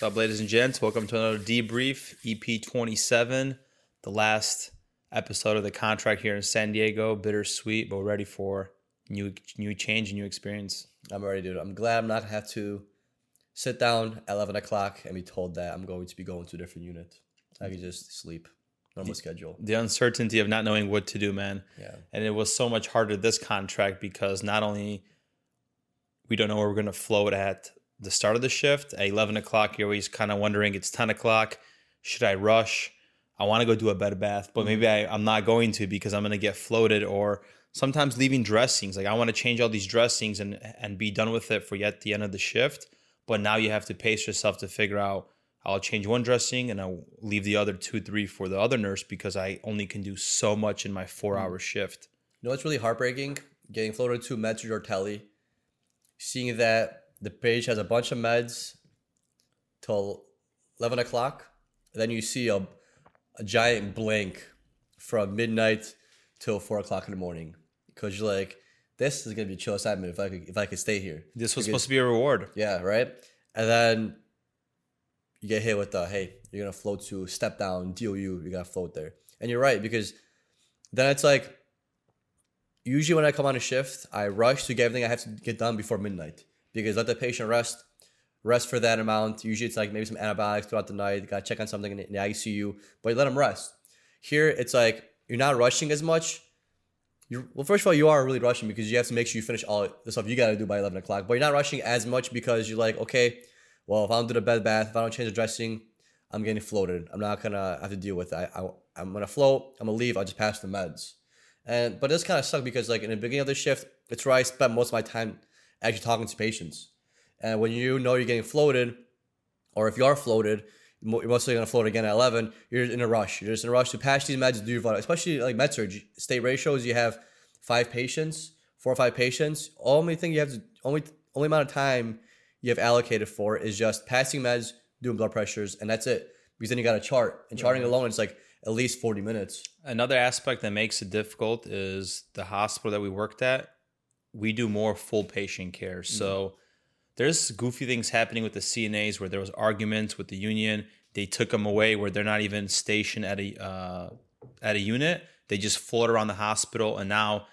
What's up, ladies and gents? Welcome to another debrief, EP 27, the last episode of the contract here in San Diego. Bittersweet, but we're ready for new new change and new experience. I'm ready, dude. I'm glad I'm not gonna have to sit down at 11 o'clock and be told that I'm going to be going to a different unit. I can just sleep, normal schedule. The uncertainty of not knowing what to do, man. Yeah. And it was so much harder this contract because not only we don't know where we're going to float at the start of the shift at 11 o'clock, you're always kind of wondering it's 10 o'clock. Should I rush? I want to go do a bed bath, but maybe mm-hmm. I, I'm not going to because I'm going to get floated or sometimes leaving dressings. Like I want to change all these dressings and, and be done with it for yet the end of the shift. But now you have to pace yourself to figure out I'll change one dressing and I'll leave the other two, three for the other nurse because I only can do so much in my four mm-hmm. hour shift. You know it's really heartbreaking? Getting floated to med or telly seeing that the page has a bunch of meds till 11 o'clock. Then you see a, a giant blank from midnight till 4 o'clock in the morning. Because you're like, this is going to be a chill assignment if I could, if I could stay here. This was Because- supposed to be a reward. Yeah, right. And then you get hit with the hey, you're gonna float to step down DOU. You gotta float there, and you're right because then it's like usually when I come on a shift, I rush to get everything I have to get done before midnight because let the patient rest, rest for that amount. Usually it's like maybe some antibiotics throughout the night. Got to check on something in the- ICU, but let them rest. Here it's like you're not rushing as much. You're, well, first of all, you are really rushing because you have to make sure you finish all the stuff you got to do by 11 o'clock. But you're not rushing as much because you're like, okay, well, if I don't do the bed bath, if I don't change the dressing, I'm getting floated. I'm not gonna have to deal with that. I, I, am gonna float. I'm gonna leave. I'll just pass the meds. And but this kind of sucked because like in the beginning of the shift, it's where I spent most of my time actually talking to patients. And when you know you're getting floated, or if you are floated, you're mostly gonna float again at 11. You're in a rush. You're just in a rush to pass these meds, do your vital, especially like med surg state ratios. You have five patients, four or five patients. Only thing you have to only only amount of time you have allocated for is just passing meds, doing blood pressures, and that's it. Because then you got a chart, and charting alone is like at least 40 minutes. Another aspect that makes it difficult is the hospital that we worked at. We do more full patient care. So there's goofy things happening with the CNAs where there was arguments with the union. They took them away where they're not even stationed at a uh, at a unit. They just float around the hospital, and now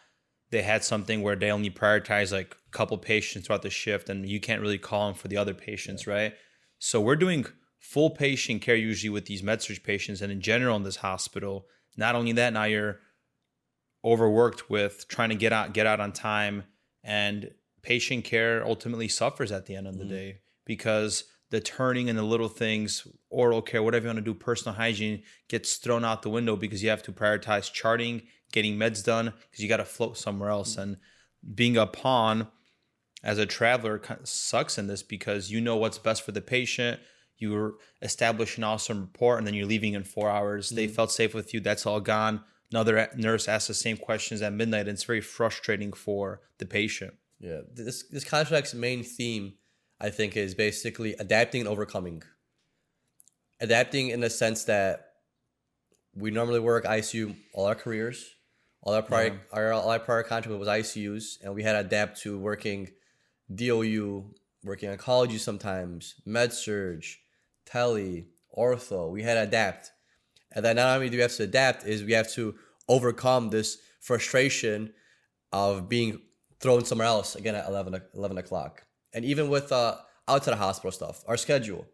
they had something where they only prioritize like a couple patients throughout the shift, and you can't really call them for the other patients, right? So we're doing full patient care usually with these med surg patients, and in general in this hospital. Not only that, now you're overworked with trying to get out get out on time, and patient care ultimately suffers at the end of the mm. day because the turning and the little things, oral care, whatever you want to do, personal hygiene gets thrown out the window because you have to prioritize charting, getting meds done because you got to float somewhere else. Mm. And being a pawn as a traveler sucks in this because you know what's best for the patient. You're establishing awesome rapport and then you're leaving in four hours. They mm. felt safe with you. That's all gone. Another nurse asks the same questions at midnight. And it's very frustrating for the patient. Yeah, this this contract's main theme, I think, is basically adapting and overcoming. Adapting in the sense that we normally work ICU all our careers, all our prior our all our prior contract was ICUs, and we had to adapt to working DOU, working oncology sometimes, med surg tele, ortho. We had to adapt, and then not only do we have to adapt, is we have to overcome this frustration of being thrown somewhere else again at 11, o- 11 o'clock. And even with uh, outside of hospital stuff, our schedule.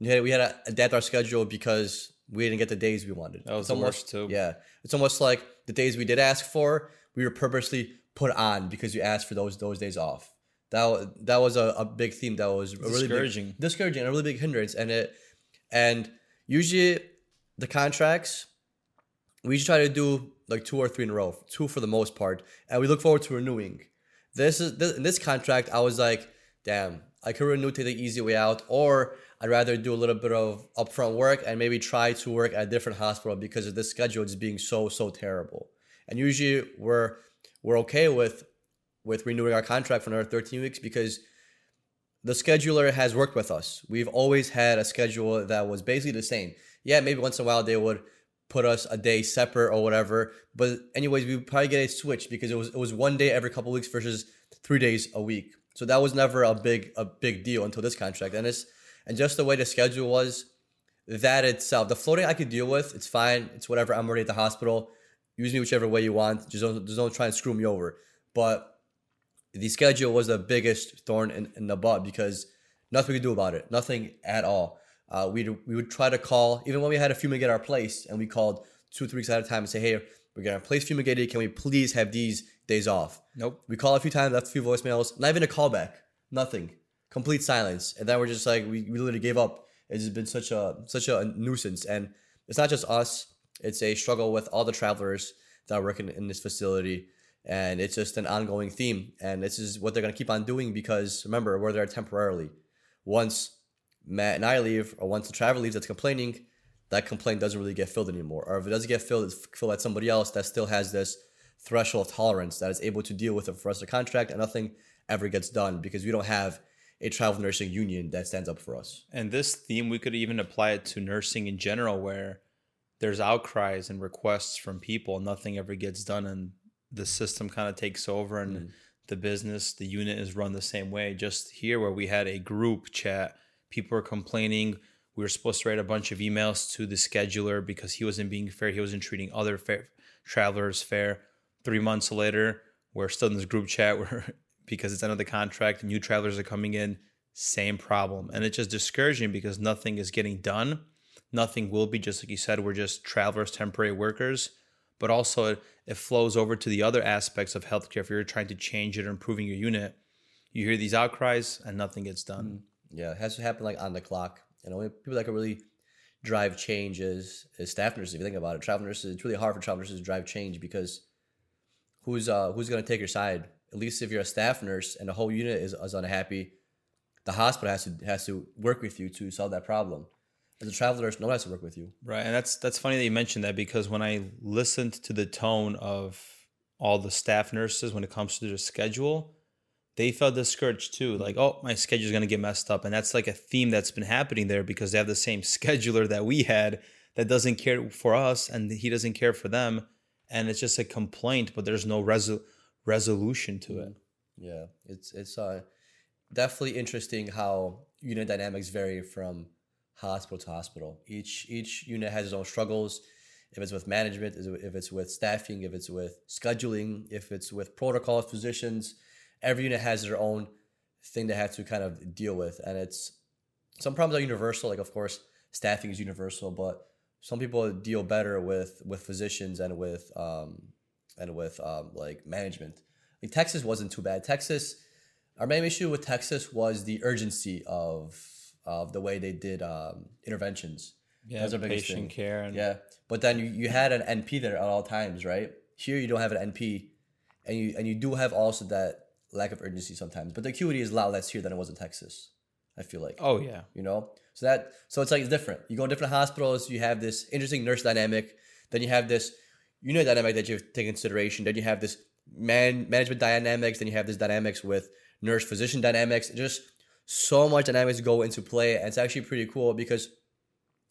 We had, we had to adapt our schedule because we didn't get the days we wanted. That was It's the almost, too. Yeah. It's almost like the days we did ask for, we were purposely put on because you asked for those those days off. That, that was a, a big theme that was really big- Discouraging. discouraging, a really big hindrance. And it and usually the contracts we usually try to do like two or three in a row, two for the most part, and we look forward to renewing. This is this, this contract. I was like, damn, I could renew, take the easy way out, or I'd rather do a little bit of upfront work and maybe try to work at a different hospital because of this schedule just being so so terrible. And usually we're we're okay with with renewing our contract for another 13 weeks because the scheduler has worked with us. We've always had a schedule that was basically the same. Yeah, maybe once in a while they would put us a day separate or whatever. But anyways, we would probably get a switch because it was it was one day every couple weeks versus three days a week. So that was never a big a big deal until this contract. And it's and just the way the schedule was, that itself, the floating I could deal with. It's fine. It's whatever. I'm already at the hospital. Use me whichever way you want. Just don't, just don't try and screw me over. But the schedule was the biggest thorn in, in the butt because nothing we could do about it. Nothing at all. Uh, we we would try to call even when we had a fumigate our place, and we called two three weeks at a time and say, "Hey, we're gonna place fumigated. Can we please have these days off?" Nope. We call a few times, left a few voicemails, not even a callback, nothing, complete silence, and then we're just like, we, we literally gave up. It's just been such a such a nuisance, and it's not just us. It's a struggle with all the travelers that are working in this facility, and it's just an ongoing theme. And this is what they're gonna keep on doing because remember, we're there temporarily. Once Matt and I leave, or once the traveler leaves that's complaining, that complaint doesn't really get filled anymore. Or if it doesn't get filled, it's filled by somebody else that still has this threshold of tolerance that is able to deal with it for us to contract, and nothing ever gets done because we don't have a travel nursing union that stands up for us. And this theme, we could even apply it to nursing in general, where there's outcries and requests from people, nothing ever gets done, and the system kind of takes over, and mm. the business, the unit is run the same way. Just here, where we had a group chat, people were complaining. We were supposed to write a bunch of emails to the scheduler because he wasn't being fair. He wasn't treating other fair, travelers fair. Three months later, we're still in this group chat where because it's end of the contract, new travelers are coming in, same problem. And it's just discouraging because nothing is getting done. Nothing will be, just like you said, we're just travelers, temporary workers. But also, it, it flows over to the other aspects of healthcare. If you're trying to change it or improving your unit, you hear these outcries and nothing gets done. Mm. Yeah, it has to happen like on the clock. And only people that can really drive change is, is staff nurses. If you think about it, travel nurses, it's really hard for travel nurses to drive change because who's uh, who's going to take your side at least if you're a staff nurse and the whole unit is, is unhappy, the hospital has to has to work with you to solve that problem. As a travel nurse, no one has to work with you. Right, and that's that's funny that you mentioned that because when I listened to the tone of all the staff nurses when it comes to their schedule, they felt discouraged too. Like, oh, my schedule is gonna get messed up, and that's like a theme that's been happening there because they have the same scheduler that we had that doesn't care for us, and he doesn't care for them, and it's just a complaint, but there's no resolution resolution to it. Yeah, it's it's uh, definitely interesting how unit dynamics vary from hospital to hospital. Each each unit has its own struggles. If it's with management, if it's with staffing, if it's with scheduling, if it's with protocols, physicians, every unit has their own thing they have to kind of deal with, and it's some problems are universal. Like of course, staffing is universal, but some people deal better with with physicians and with um, and with um, like management. Like Texas wasn't too bad. Texas, our main issue with Texas was the urgency of of the way they did um, interventions. Yeah, That's our patient thing. care. And- yeah, but then you, you had an NP there at all times, right? Here you don't have an NP, and you and you do have also that lack of urgency sometimes. But the acuity is a lot less here than it was in Texas. I feel like. Oh yeah. You know, so that so it's like it's different. You go to different hospitals. You have this interesting nurse dynamic. Then you have this you know dynamic that you have to take consideration. Then you have this man management dynamics. Then you have this dynamics with nurse physician dynamics. Just so much dynamics go into play, and it's actually pretty cool because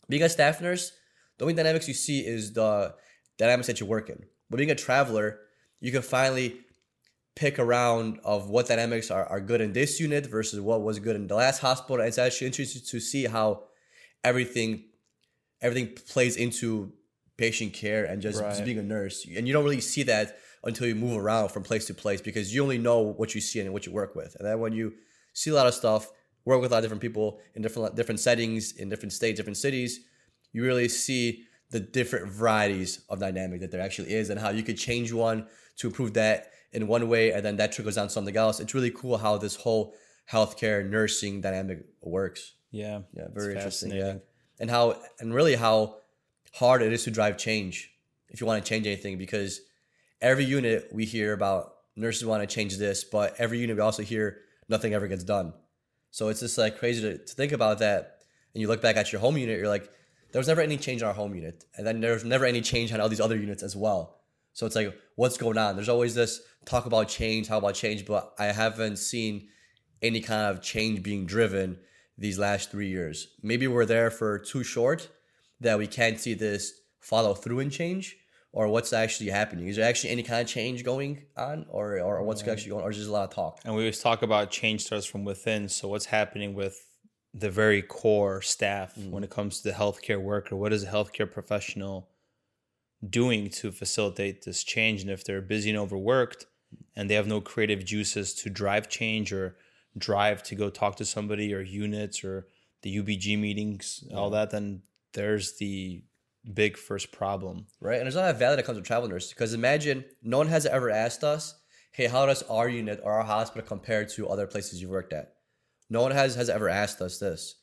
being a staff nurse, the only dynamics you see is the dynamics that you work in. But being a traveler, you can finally pick around of what dynamics are, are good in this unit versus what was good in the last hospital. And it's actually interesting to see how everything everything plays into patient care and just, right. just being a nurse. And you don't really see that until you move around from place to place because you only know what you see and what you work with. And then when you see a lot of stuff, work with a lot of different people in different different settings, in different states, different cities, you really see the different varieties of dynamic that there actually is and how you could change one to improve that in one way and then that trickles down to something else. It's really cool how this whole healthcare nursing dynamic works. Yeah. Yeah, very interesting. Yeah. And how and really how hard it is to drive change if you want to change anything because every unit we hear about nurses want to change this, but every unit we also hear nothing ever gets done. So it's just like crazy to, to think about that. And you look back at your home unit, you're like, there was never any change in our home unit. And then there's never any change on all these other units as well. So it's like, what's going on? There's always this talk about change, how about change, but I haven't seen any kind of change being driven these last three years. Maybe we're there for too short, that we can't see this follow through and change or what's actually happening? Is there actually any kind of change going on, or or what's right. actually going, on, or just a lot of talk? And we always talk about change starts from within. So what's happening with the very core staff mm-hmm. when it comes to the healthcare worker. What is a healthcare professional doing to facilitate this change? And if they're busy and overworked and they have no creative juices to drive change or drive to go talk to somebody or units or the UBG meetings, all that, then there's the big first problem. right? And there's not that value that comes with travel nurses because imagine no one has ever asked us, "Hey, how does our unit or our hospital compare to other places you've worked at?" No one has has ever asked us this.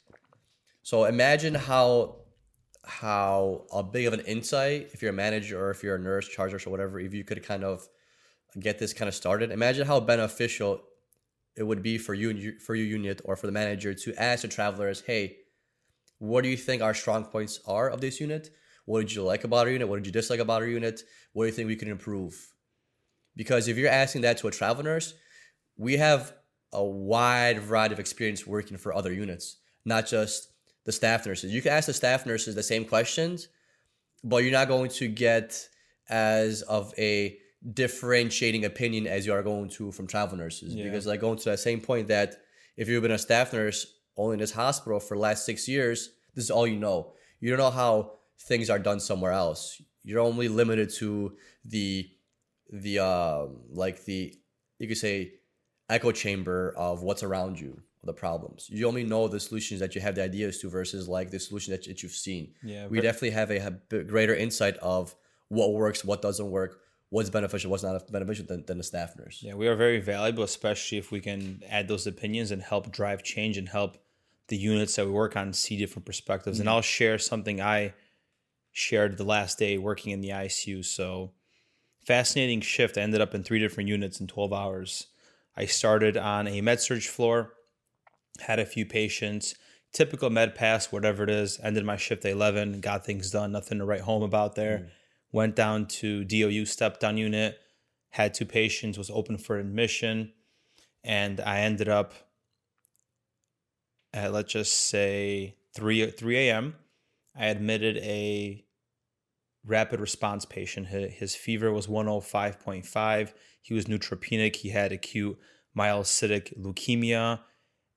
So imagine how how a big of an insight if you're a manager or if you're a nurse, charge or whatever, if you could kind of get this kind of started. Imagine how beneficial it would be for you and you, for your unit or for the manager to ask the travelers, "Hey, what do you think our strong points are of this unit? What did you like about our unit? What did you dislike about our unit? What do you think we can improve? Because if you're asking that to a travel nurse, we have a wide variety of experience working for other units, not just the staff nurses. You can ask the staff nurses the same questions, but you're not going to get as of a differentiating opinion as you are going to from travel nurses. Yeah. Because like going to that same point that if you've been a staff nurse only in this hospital for the last six years, this is all you know. You don't know how things are done somewhere else. You're only limited to the the um like the you could say echo chamber of what's around you, the problems. You only know the solutions that you have the ideas to versus like the solution that, that you've seen. Yeah, we definitely have a, a greater insight of what works, what doesn't work, what's beneficial, what's not beneficial than, than a staff nurse. Yeah, we are very valuable, especially if we can add those opinions and help drive change and help the units that we work on see different perspectives. And mm-hmm. I'll share something I shared the last day working in the ICU. So, fascinating shift. I ended up in three different units in 12 hours. I started on a med surg floor, had a few patients, typical med pass, whatever it is. Ended my shift at 11, got things done, nothing to write home about there. Mm. Went down to DOU step down unit, had two patients, was open for admission, and I ended up at let's just say 3 3 a.m. I admitted a rapid response patient. His, his fever was 105.5. He was neutropenic. He had acute myelocytic leukemia,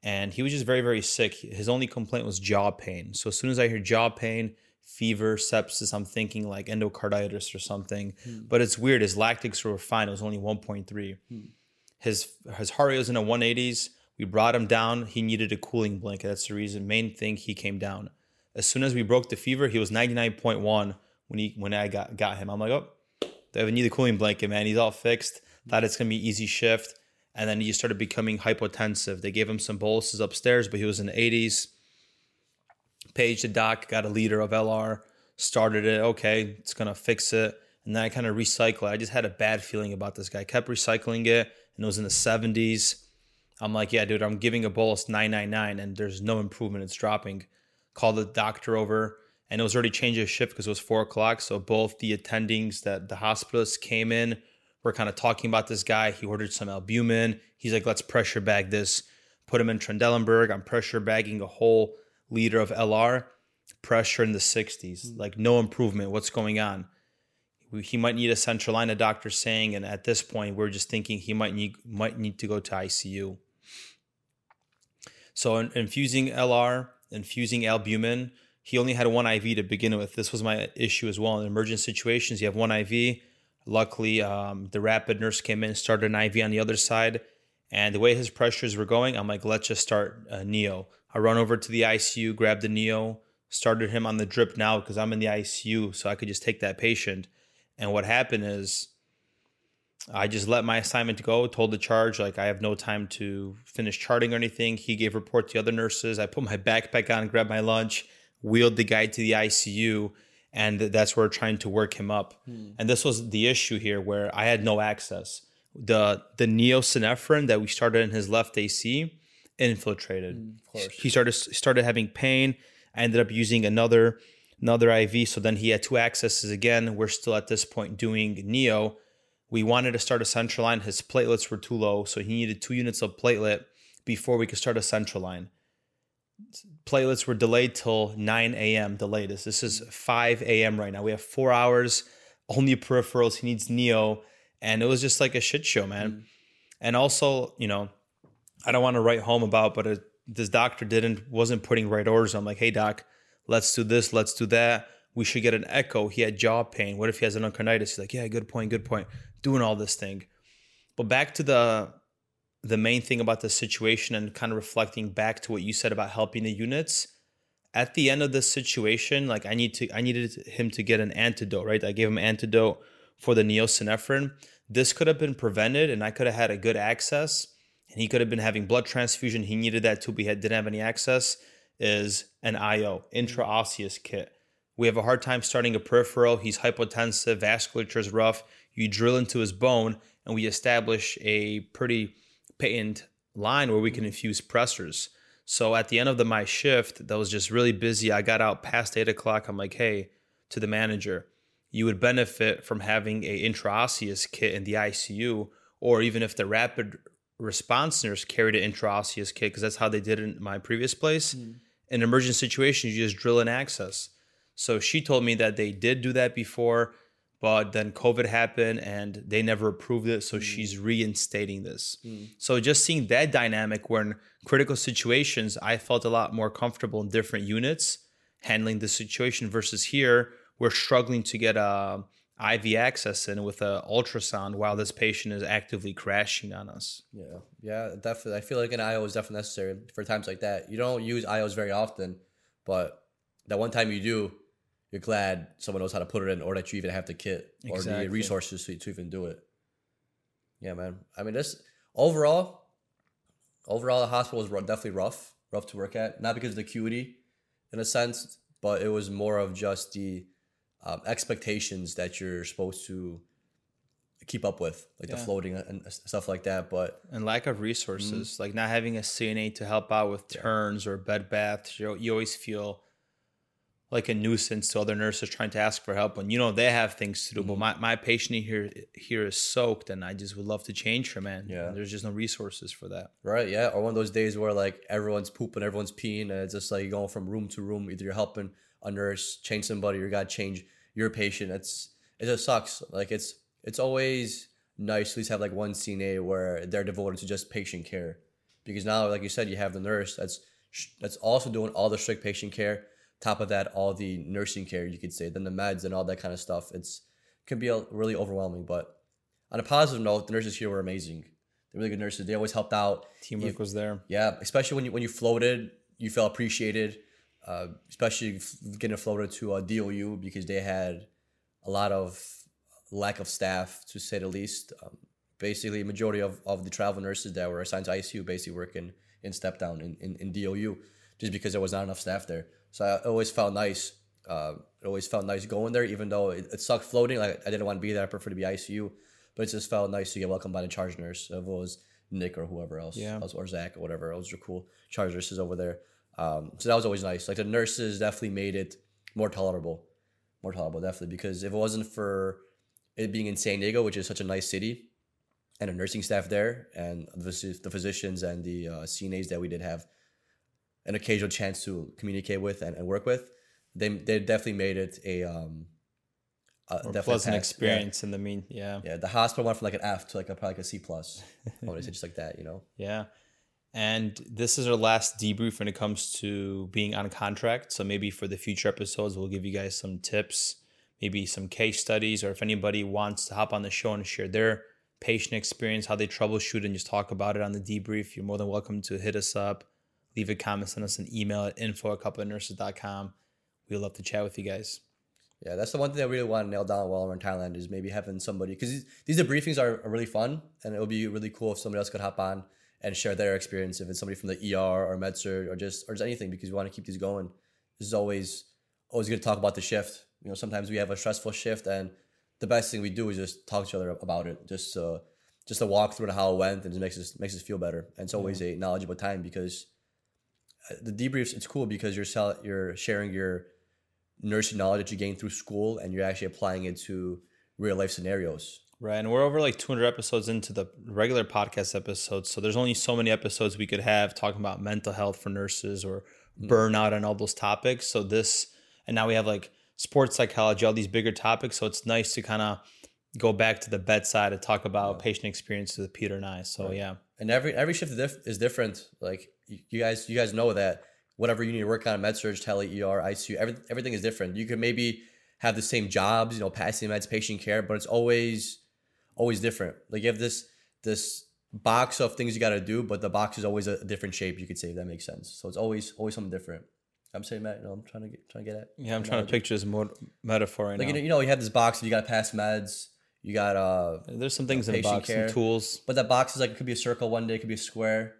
and he was just very, very sick. His only complaint was jaw pain. So as soon as I hear jaw pain, fever, sepsis, I'm thinking like endocarditis or something. Hmm. But it's weird. His lactics were fine. It was only 1.3. Hmm. His his heart rate was in the 180s. We brought him down. He needed a cooling blanket. That's the reason. Main thing he came down. As soon as we broke the fever, he was 99.1 when he when I got got him. I'm like, oh, they need a cooling blanket, man. He's all fixed. Hmm. Thought it's gonna be easy shift, and then he started becoming hypotensive. They gave him some boluses upstairs, but he was in the 80s. Paged the doc, got a liter of LR, started it. Okay, it's gonna fix it, and then I kind of recycle. I just had a bad feeling about this guy. Kept recycling it, and it was in the 70s. I'm like, yeah, dude, I'm giving a bolus 999, and there's no improvement. It's dropping. Called the doctor over, and it was already changing shift because it was four o'clock. So both the attendings that the hospitalists came in were kind of talking about this guy. He ordered some albumin. He's like, let's pressure bag this. Put him in Trendelenburg. I'm pressure bagging a whole liter of LR. Pressure in the 60s. Hmm. Like no improvement. What's going on? He might need a central line. The doctor saying, and at this point, we're just thinking he might need might need to go to ICU. So infusing LR, infusing albumin. He only had one IV to begin with. This was my issue as well. In emergent situations, you have one IV. Luckily, um, the rapid nurse came in, started an IV on the other side, and the way his pressures were going, I'm like, let's just start uh, Neo. I run over to the ICU, grabbed the Neo, started him on the drip now because I'm in the ICU, so I could just take that patient. And what happened is, I just let my assignment go, told the charge, like, I have no time to finish charting or anything. He gave report to the other nurses. I put my backpack on, grabbed my lunch, wheeled the guy to the ICU, and that's where we're trying to work him up. Hmm. And this was the issue here where I had no access. The the neosynephrine that we started in his left AC infiltrated. Hmm, of course. He started started having pain. I ended up using another another IV. So then he had two accesses again. We're still at this point doing neo. We wanted to start a central line. His platelets were too low, so he needed two units of platelet before we could start a central line. Platelets were delayed till 9 a.m. the latest. This is 5 a.m. right now. We have four hours, only peripherals. He needs neo, and it was just like a shit show, man. Mm. And also, you know, I don't want to write home about, but it, this doctor didn't wasn't putting right orders. I'm like, hey doc, let's do this, let's do that. We should get an echo. He had jaw pain. What if he has an endocarditis? He's like, yeah, good point, good point. Doing all this thing. But back to the the main thing about the situation and kind of reflecting back to what you said about helping the units at the end of this situation like i need to i needed him to get an antidote right? I gave him antidote for the neosynephrine this could have been prevented and i could have had a good access and he could have been having blood transfusion. He needed that too but he had, didn't have any access is an io intraosseous kit. We have a hard time starting a peripheral. He's hypotensive vasculature is rough. You drill into his bone and we establish a pretty patent line where we can infuse pressors. So at the end of the my shift, that was just really busy. I got out past eight o'clock. I'm like, hey, to the manager, you would benefit from having a intraosseous kit in the ICU, or even if the rapid response nurse carried an intraosseous kit, because that's how they did it in my previous place. Mm. In emergency situations, you just drill in access. So she told me that they did do that before but then COVID happened and they never approved it. So mm. she's reinstating this. Mm. So just seeing that dynamic where in critical situations, I felt a lot more comfortable in different units handling the situation versus here, we're struggling to get a IV access in with an ultrasound while this patient is actively crashing on us. Yeah, yeah, definitely. I feel like an IO is definitely necessary for times like that. You don't use IOs very often, but that one time you do, you're glad someone knows how to put it in or that you even have the kit or the resources to, to even do it. Yeah, man. I mean, this overall, overall, the hospital was definitely rough, rough to work at. Not because of the acuity, in a sense, but it was more of just the um, expectations that you're supposed to keep up with, like yeah. the floating and stuff like that. But and lack of resources, mm-hmm. like not having a CNA to help out with turns or bed baths. You, you always feel like a nuisance to other nurses trying to ask for help when you know they have things to do. Mm-hmm. But my, my patient here here is soaked, and I just would love to change her, man. Yeah, there's just no resources for that. Right. Yeah. Or one of those days where like everyone's pooping, everyone's peeing, and it's just like going from room to room. Either you're helping a nurse change somebody, or you got to change your patient. It's it just sucks. Like it's it's always nice to at least have like one CNA where they're devoted to just patient care, because now, like you said, you have the nurse that's that's also doing all the strict patient care top of that all the nursing care you could say then the meds and all that kind of stuff it's can be a, really overwhelming but on a positive note the nurses here were amazing. They're really good nurses. They always helped out. Teamwork you, was there. Yeah especially when you when you floated you felt appreciated uh, especially getting floated to a DOU because they had a lot of lack of staff to say the least. Um, basically majority of, of the travel nurses that were assigned to ICU basically working in step down in, in, in DOU just because there was not enough staff there so I always felt nice. Uh, it always felt nice going there, even though it, it sucked floating. Like I didn't want to be there. I prefer to be ICU, but it just felt nice to get welcomed by the charge nurse. If it was Nick or whoever else, yeah, or Zach or whatever, those are cool charge nurses over there. Um, so that was always nice. Like the nurses definitely made it more tolerable, more tolerable, definitely. Because if it wasn't for it being in San Diego, which is such a nice city, and a nursing staff there, and the, the physicians and the uh, CNAs that we did have, an occasional chance to communicate with and, and work with, they they definitely made it a um a pleasant pass. experience yeah. in the mean yeah. Yeah the hospital went from like an F to like a probably like a C plus I to say just like that you know? Yeah. And this is our last debrief when it comes to being on contract. So maybe for the future episodes we'll give you guys some tips maybe some case studies or if anybody wants to hop on the show and share their patient experience how they troubleshoot and just talk about it on the debrief you're more than welcome to hit us up leave a comment, send us an email at info at coupleofnurses.com. We'd love to chat with you guys. Yeah, that's the one thing I really want to nail down while we're in Thailand is maybe having somebody because these, these debriefings are, are really fun and it would be really cool if somebody else could hop on and share their experience. If it's somebody from the ER or MedSurg or just or just anything because we want to keep these going. This is always always good to talk about the shift. You know, sometimes we have a stressful shift and the best thing we do is just talk to each other about it. Just uh, just to walk through how it went and it makes us makes us feel better. And it's always yeah. a knowledgeable time because the debriefs it's cool because you're sell, you're sharing your nursing knowledge that you gained through school and you're actually applying it to real life scenarios. Right, and we're over like 200 episodes into the regular podcast episodes, so there's only so many episodes we could have talking about mental health for nurses or mm. burnout and all those topics. So this, and now we have like sports psychology, all these bigger topics. So it's nice to kind of go back to the bedside and talk about yeah. patient experiences with Peter and I. So right. yeah, and every every shift is different. Like you you guys you guys know that whatever you need to work on, med surg, tele, ER, ICU, every, everything is different. You could maybe have the same jobs, you know, passing meds, patient care, but it's always always different. Like you have this this box of things you got to do, but the box is always a different shape. You could say if that makes sense. So it's always always something different. I'm saying, Matt, you know, I'm trying to get trying to get at. Yeah, I'm trying to picture this more metaphor right Like now. you know, you know, you have this box. You got to pass meds. You got uh, There's some things in the box, care. some tools. but that box is like it could be a circle one day, it could be a square.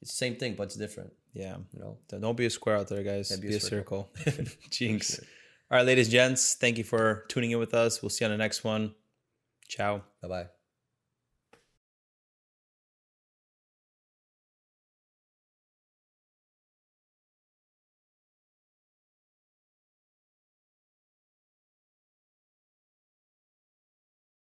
It's the same thing, but it's different. Yeah. You know. Don't be a square out there, guys. be be, a a circle. circle. Jinx. All right, ladies and gents, thank you for tuning in with us. We'll see you on the next one. Ciao. Bye bye.